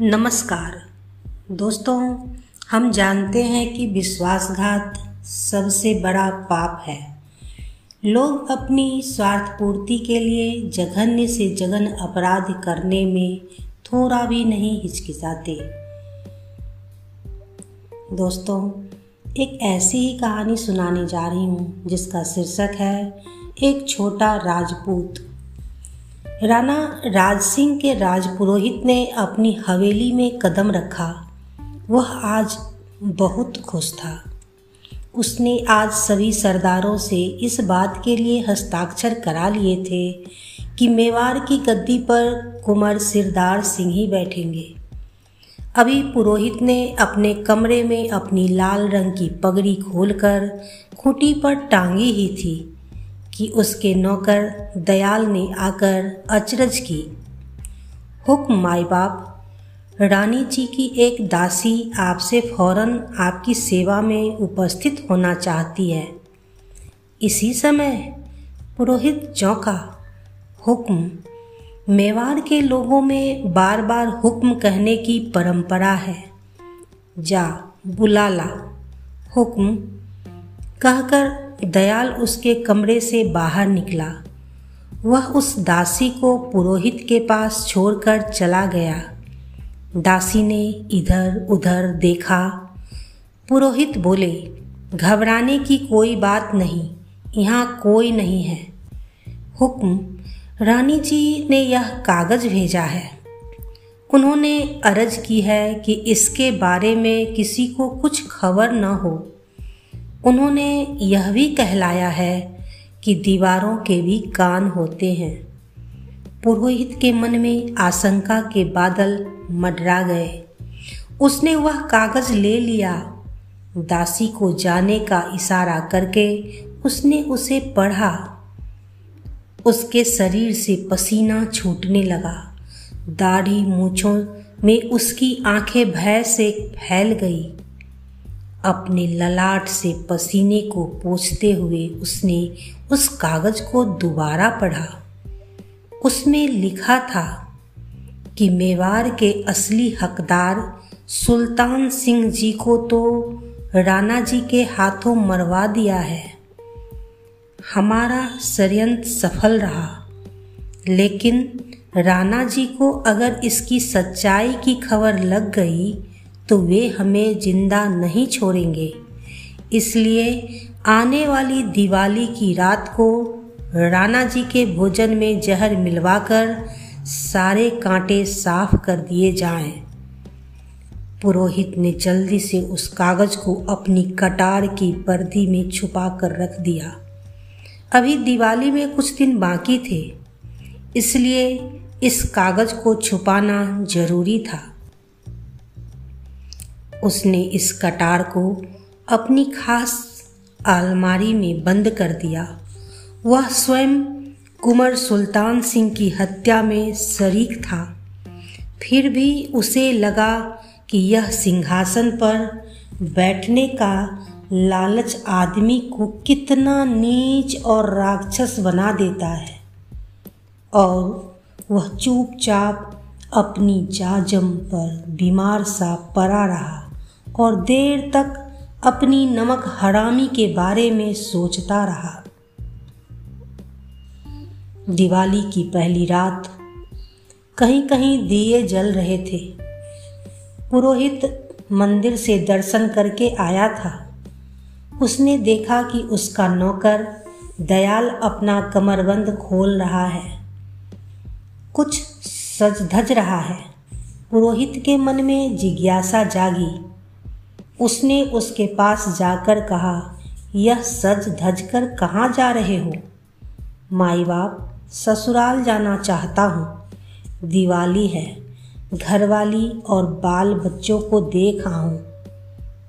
नमस्कार। दोस्तों, हम जानते हैं कि विश्वासघात सबसे बड़ा पाप है। लोग अपनी स्वार्थ पूर्ति के लिए जघन्य से जघन अपराध करने में थोड़ा भी नहीं हिचकिचाते। दोस्तों, एक ऐसी ही कहानी सुनाने जा रही हूँ, जिसका शीर्षक है, एक छोटा राजपूत। राणा राज सिंह के राजपुरोहित ने अपनी हवेली में कदम रखा। वह आज बहुत खुश था। उसने आज सभी सरदारों से इस बात के लिए हस्ताक्षर करा लिए थे कि मेवाड़ की गद्दी पर कुंवर सिरदार सिंह ही बैठेंगे। अभी पुरोहित ने अपने कमरे में अपनी लाल रंग की पगड़ी खोलकर खूंटी पर टांगी ही थी। कि उसके नौकर दयाल ने आकर अचरज की। हुक्म माई बाप, रानी जी की एक दासी आपसे फ़ौरन आपकी सेवा में उपस्थित होना चाहती है। इसी समय पुरोहित चौंका। हुक्म, मेवाड़ के लोगों में बार बार हुक्म कहने की परंपरा है। जा, बुला ला। हुक्म, कहकर दयाल उसके कमरे से बाहर निकला। वह उस दासी को पुरोहित के पास छोड़कर चला गया। दासी ने इधर उधर देखा। पुरोहित बोले, घबराने की कोई बात नहीं, यहाँ कोई नहीं है। हुक्म, रानी जी ने यह कागज़ भेजा है। उन्होंने अर्ज़ की है कि इसके बारे में किसी को कुछ खबर न हो। उन्होंने यह भी कहलाया है कि दीवारों के भी कान होते हैं। पुरोहित के मन में आशंका के बादल मडरा गए। उसने वह कागज़ ले लिया। दासी को जाने का इशारा करके उसने उसे पढ़ा। उसके शरीर से पसीना छूटने लगा। दाढ़ी मूछों में उसकी आँखें भय से फैल गई। अपने ललाट से पसीने को पोछते हुए उसने उस कागज़ को दोबारा पढ़ा। उसमें लिखा था कि मेवाड़ के असली हकदार सुल्तान सिंह जी को तो राणा जी के हाथों मरवा दिया है। हमारा षडयंत्र सफल रहा, लेकिन राणा जी को अगर इसकी सच्चाई की खबर लग गई तो वे हमें ज़िंदा नहीं छोड़ेंगे। इसलिए आने वाली दिवाली की रात को राणा जी के भोजन में जहर मिलवाकर सारे कांटे साफ़ कर दिए जाएँ। पुरोहित ने जल्दी से उस कागज़ को अपनी कटार की पर्दी में छुपा कर रख दिया। अभी दिवाली में कुछ दिन बाकी थे, इसलिए इस कागज़ को छुपाना ज़रूरी था। उसने इस कटार को अपनी खास आलमारी में बंद कर दिया। वह स्वयं कुंवर सुल्तान सिंह की हत्या में शरीक था। फिर भी उसे लगा कि यह सिंहासन पर बैठने का लालच आदमी को कितना नीच और राक्षस बना देता है। और वह चुपचाप अपनी जाजम पर बीमार सा पड़ा रहा। और देर तक अपनी नमक हरामी के बारे में सोचता रहा। दिवाली की पहली रात कहीं कहीं दिए जल रहे थे। पुरोहित मंदिर से दर्शन करके आया था। उसने देखा कि उसका नौकर दयाल अपना कमरबंद खोल रहा है। कुछ सज धज रहा है। पुरोहित के मन में जिज्ञासा जागी। उसने उसके पास जाकर कहा, यह सज धज कर कहाँ जा रहे हो? माई बाप, ससुराल जाना चाहता हूँ। दिवाली है, घरवाली और बाल बच्चों को देख आऊँ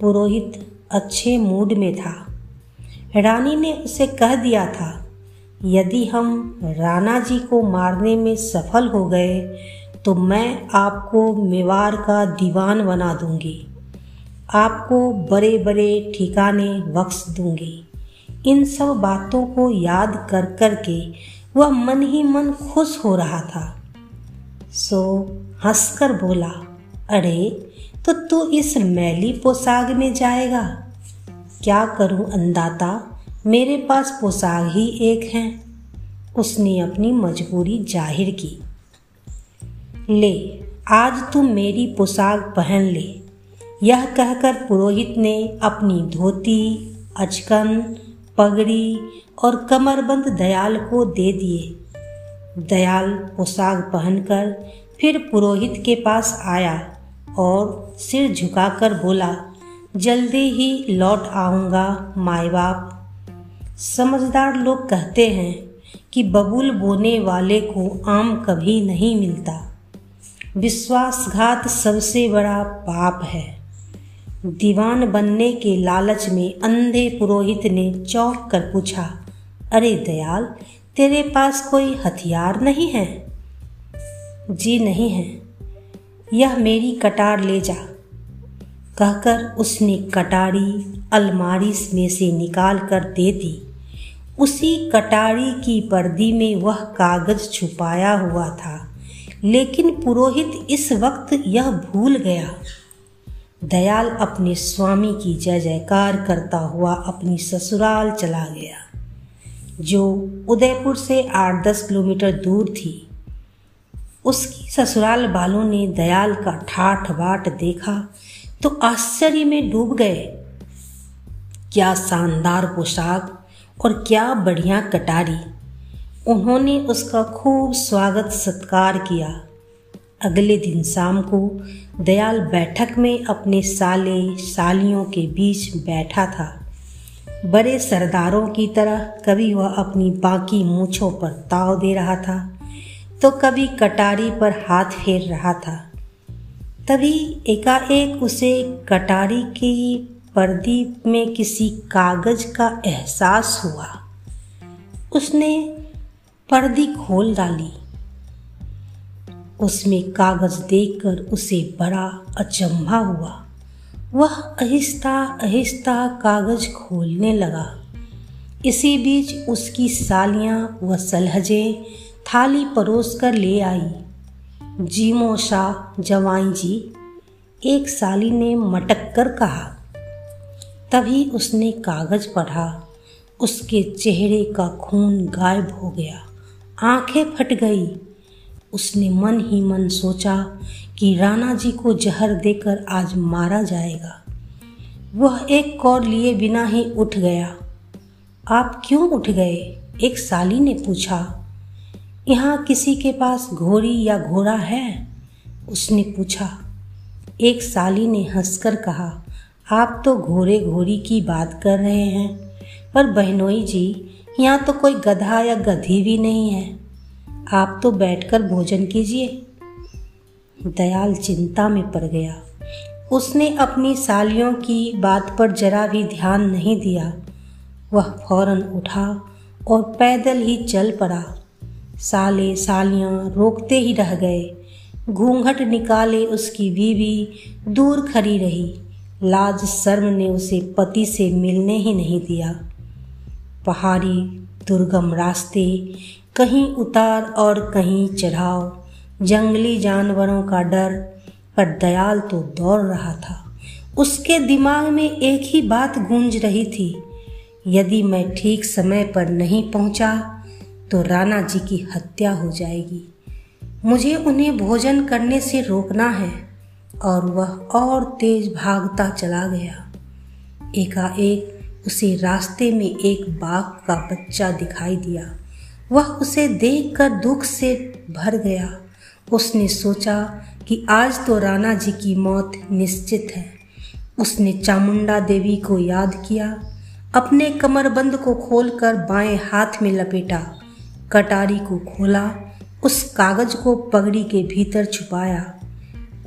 पुरोहित अच्छे मूड में था। रानी ने उसे कह दिया था, यदि हम राणा जी को मारने में सफल हो गए तो मैं आपको मेवाड़ का दीवान बना दूँगी। आपको बड़े बड़े ठिकाने बख्श दूँगी। इन सब बातों को याद कर कर के वह मन ही मन खुश हो रहा था। सो हंसकर बोला, अरे तो तू इस मैली पोशाक में जाएगा? क्या करूँ अंदाता मेरे पास पोशाक ही एक है। उसने अपनी मजबूरी ज़ाहिर की। ले, आज तू मेरी पोशाक पहन ले। यह कहकर पुरोहित ने अपनी धोती अचकन पगड़ी और कमरबंद दयाल को दे दिए। दयाल पोशाक पहनकर फिर पुरोहित के पास आया और सिर झुकाकर बोला, जल्दी ही लौट आऊँगा माए बाप समझदार लोग कहते हैं कि बबूल बोने वाले को आम कभी नहीं मिलता। विश्वासघात सबसे बड़ा पाप है। दीवान बनने के लालच में अंधे पुरोहित ने चौंक कर पूछा, अरे दयाल, तेरे पास कोई हथियार नहीं है? जी नहीं है। यह मेरी कटार ले जा, कहकर उसने कटारी अलमारी में से निकाल कर दे दी। उसी कटारी की पर्दी में वह कागज़ छुपाया हुआ था, लेकिन पुरोहित इस वक्त यह भूल गया। दयाल अपने स्वामी की जय जयकार करता हुआ अपनी ससुराल चला गया, जो उदयपुर से आठ दस किलोमीटर दूर थी। उसकी ससुराल वालों ने दयाल का ठाठ बाट देखा तो आश्चर्य में डूब गए। क्या शानदार पोशाक और क्या बढ़िया कटारी, उन्होंने उसका खूब स्वागत सत्कार किया। अगले दिन शाम को दयाल बैठक में अपने साले सालियों के बीच बैठा था। बड़े सरदारों की तरह कभी वह अपनी बाकी मूछों पर ताव दे रहा था तो कभी कटारी पर हाथ फेर रहा था। तभी एकाएक उसे कटारी की पर्दी में किसी कागज़ का एहसास हुआ। उसने पर्दी खोल डाली। उसमें कागज़ देखकर उसे बड़ा अचंभा हुआ। वह आहिस्ता आहिस्ता कागज़ खोलने लगा। इसी बीच उसकी सालियाँ व सलहजें थाली परोस कर ले आई। जी मोशा जवाई जी, एक साली ने मटक कर कहा। तभी उसने कागज़ पढ़ा। उसके चेहरे का खून गायब हो गया। आँखें फट गई। उसने मन ही मन सोचा कि राणा जी को जहर देकर आज मारा जाएगा। वह एक कौर लिए बिना ही उठ गया। आप क्यों उठ गए? एक साली ने पूछा। यहाँ किसी के पास घोड़ी या घोड़ा है? उसने पूछा। एक साली ने हंसकर कहा, आप तो घोड़े घोड़ी की बात कर रहे हैं, पर बहनोई जी, यहाँ तो कोई गधा या गधी भी नहीं है। आप तो बैठकर भोजन कीजिए। दयाल चिंता में पड़ गया। उसने अपनी सालियों की बात पर जरा भी ध्यान नहीं दिया। वह फ़ौरन उठा और पैदल ही चल पड़ा। साले सालियाँ रोकते ही रह गए। घूंघट निकाले उसकी बीवी दूर खड़ी रही। लाज शर्म ने उसे पति से मिलने ही नहीं दिया। पहाड़ी दुर्गम रास्ते कहीं उतार और कहीं चढ़ाव। जंगली जानवरों का डर पर दयाल तो दौड़ रहा था। उसके दिमाग में एक ही बात गूंज रही थी, यदि मैं ठीक समय पर नहीं पहुँचा तो राणा जी की हत्या हो जाएगी। मुझे उन्हें भोजन करने से रोकना है, और वह और तेज भागता चला गया। एकाएक उसे रास्ते में एक बाघ का बच्चा दिखाई दिया। वह उसे देखकर दुख से भर गया। उसने सोचा कि आज तो राणा जी की मौत निश्चित है। उसने चामुंडा देवी को याद किया। अपने कमरबंद को खोलकर बाएँ हाथ में लपेटा। कटारी को खोला, उस कागज़ को पगड़ी के भीतर छुपाया।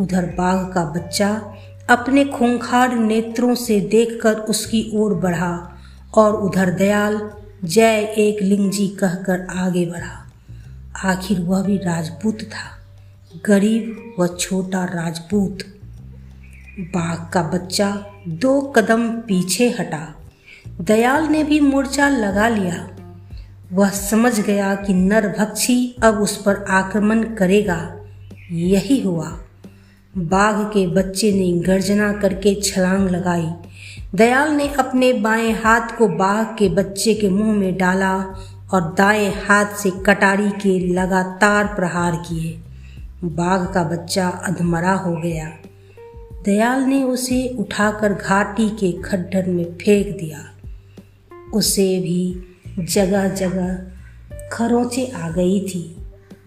उधर बाघ का बच्चा अपने खूंखार नेत्रों से देखकर उसकी ओर बढ़ा और उधर दयाल जय एक लिंग जी कहकर आगे बढ़ा। आखिर वह भी राजपूत था, गरीब व छोटा राजपूत। बाघ का बच्चा दो कदम पीछे हटा। दयाल ने भी मोर्चा लगा लिया। वह समझ गया कि नरभक्षी अब उस पर आक्रमण करेगा। यही हुआ। बाघ के बच्चे ने गर्जना करके छलांग लगाई। दयाल ने अपने बाएँ हाथ को बाघ के बच्चे के मुँह में डाला और दाएँ हाथ से कटारी के लगातार प्रहार किए। बाघ का बच्चा अधमरा हो गया। दयाल ने उसे उठाकर घाटी के खड्डर में फेंक दिया। उसे भी जगह जगह खरोंचे आ गई थी।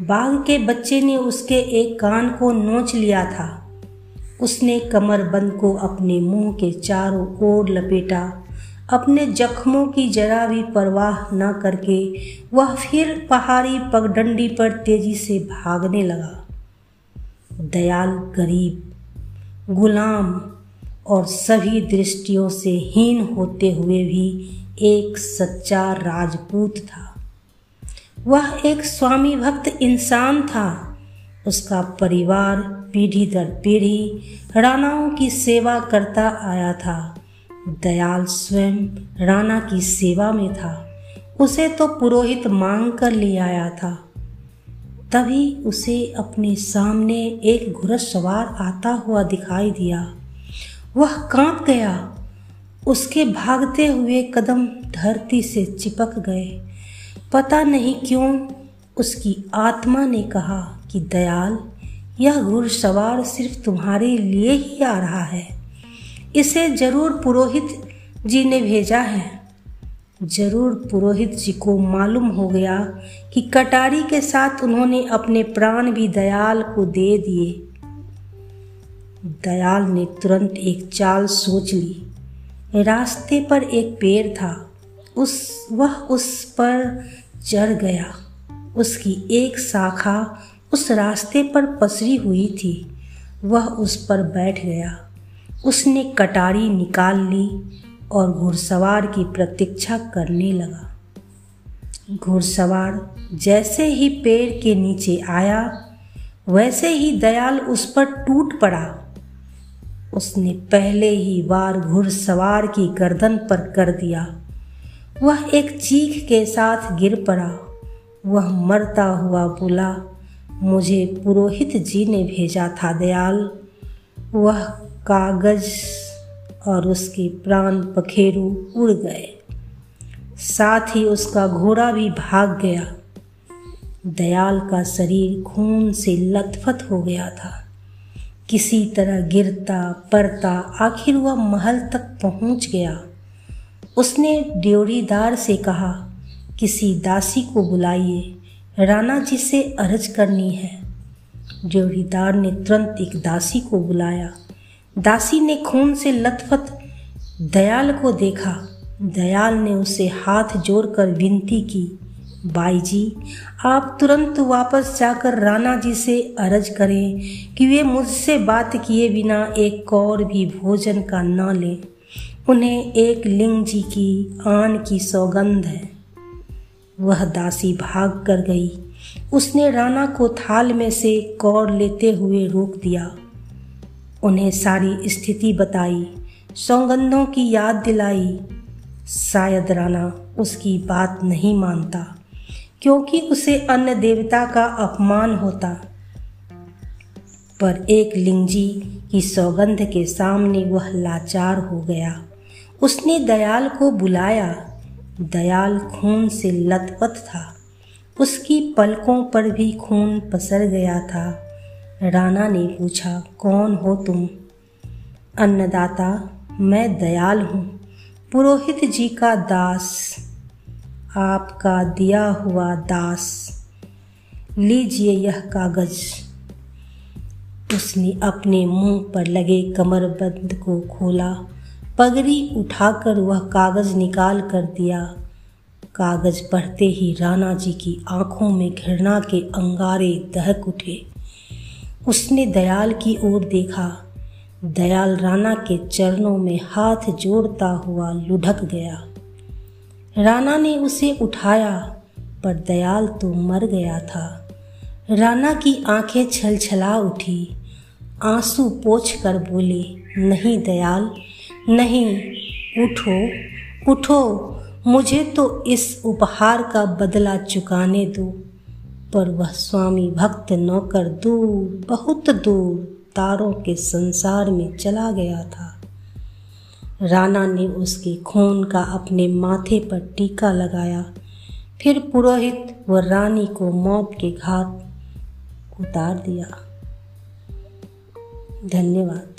बाघ के बच्चे ने उसके एक कान को नोच लिया था। उसने कमरबंद को अपने मुँह के चारों ओर लपेटा। अपने जख्मों की जरा भी परवाह न करके वह फिर पहाड़ी पगडंडी पर तेज़ी से भागने लगा। दयाल गरीब, गुलाम और सभी दृष्टियों से हीन होते हुए भी एक सच्चा राजपूत था। वह एक स्वामी भक्त इंसान था। उसका परिवार पीढ़ी दर पीढ़ी राणाओं की सेवा करता आया था। दयाल स्वयं राणा की सेवा में था। उसे तो पुरोहित मांग कर ले आया था। तभी उसे अपने सामने एक घुड़सवार आता हुआ दिखाई दिया। वह काँप गया। उसके भागते हुए कदम धरती से चिपक गए। पता नहीं क्यों उसकी आत्मा ने कहा कि दयाल यह घुड़सवार सिर्फ़ तुम्हारे लिए ही आ रहा है। इसे ज़रूर पुरोहित जी ने भेजा है। ज़रूर पुरोहित जी को मालूम हो गया कि कटारी के साथ उन्होंने अपने प्राण भी दयाल को दे दिए। दयाल ने तुरंत एक चाल सोच ली। रास्ते पर एक पेड़ था। उस, वह उस पर चढ़ गया। उसकी एक शाखा उस रास्ते पर पसरी हुई थी। वह उस पर बैठ गया। उसने कटारी निकाल ली और घुड़सवार की प्रतीक्षा करने लगा। घुड़सवार जैसे ही पेड़ के नीचे आया, वैसे ही दयाल उस पर टूट पड़ा। उसने पहले ही वार घुड़सवार की गर्दन पर कर दिया। वह एक चीख के साथ गिर पड़ा। वह मरता हुआ बोला मुझे पुरोहित जी ने भेजा था दयाल। वह कागज़ और उसके प्राण पखेरु उड़ गए। साथ ही उसका घोड़ा भी भाग गया। दयाल का शरीर खून से लथपथ हो गया था। किसी तरह गिरता, पड़ता, आखिर वह महल तक पहुँच गया। उसने ड्योरीदार से कहा, किसी दासी को बुलाइए। राणा जी से अर्ज़ करनी है। ड्योरीदार ने तुरंत एक दासी को बुलाया। दासी ने खून से लथपथ दयाल को देखा। दयाल ने उसे हाथ जोड़कर विनती की बाई जी आप तुरंत वापस जाकर राणा जी से अर्ज़ करें कि वे मुझसे बात किए बिना एक कौर भी भोजन का न लें। उन्हें एक लिंग जी की, आन की सौगंध है। वह दासी भाग कर गई। उसने राणा को थाल में से कौर लेते हुए रोक दिया। उन्हें सारी स्थिति बताई, सौगंधों की याद दिलाई। शायद राणा उसकी बात नहीं मानता, क्योंकि उसे अन्य देवता का अपमान होता। पर एक लिंगजी की सौगंध के सामने वह लाचार हो गया। उसने दयाल को बुलाया। दयाल खून से लथपथ था। उसकी पलकों पर भी खून पसर गया था। राणा ने पूछा, कौन हो तुम? अन्नदाता, मैं दयाल हूँ। पुरोहित जी का दास, आपका दिया हुआ दास। लीजिए यह कागज़। उसने अपने मुँह पर लगे कमरबंद को खोला। पगड़ी उठाकर वह कागज़ निकाल कर दिया। कागज़ पढ़ते ही राणा जी की आँखों में घृणा के अंगारे दहक उठे। उसने दयाल की ओर देखा। दयाल राणा के चरणों में हाथ जोड़ता हुआ लुढ़क गया। राणा ने उसे उठाया, पर दयाल तो मर गया था। राणा की आँखें छलछला उठी। आँसू पोछ कर बोले, नहीं दयाल नहीं, उठो उठो, मुझे तो इस उपहार का बदला चुकाने दो। पर वह स्वामी भक्त नौकर दूर, बहुत दूर, तारों के संसार में चला गया था। राणा ने उसके खून का अपने माथे पर टीका लगाया। फिर पुरोहित व रानी को मौत के घाट उतार दिया। धन्यवाद।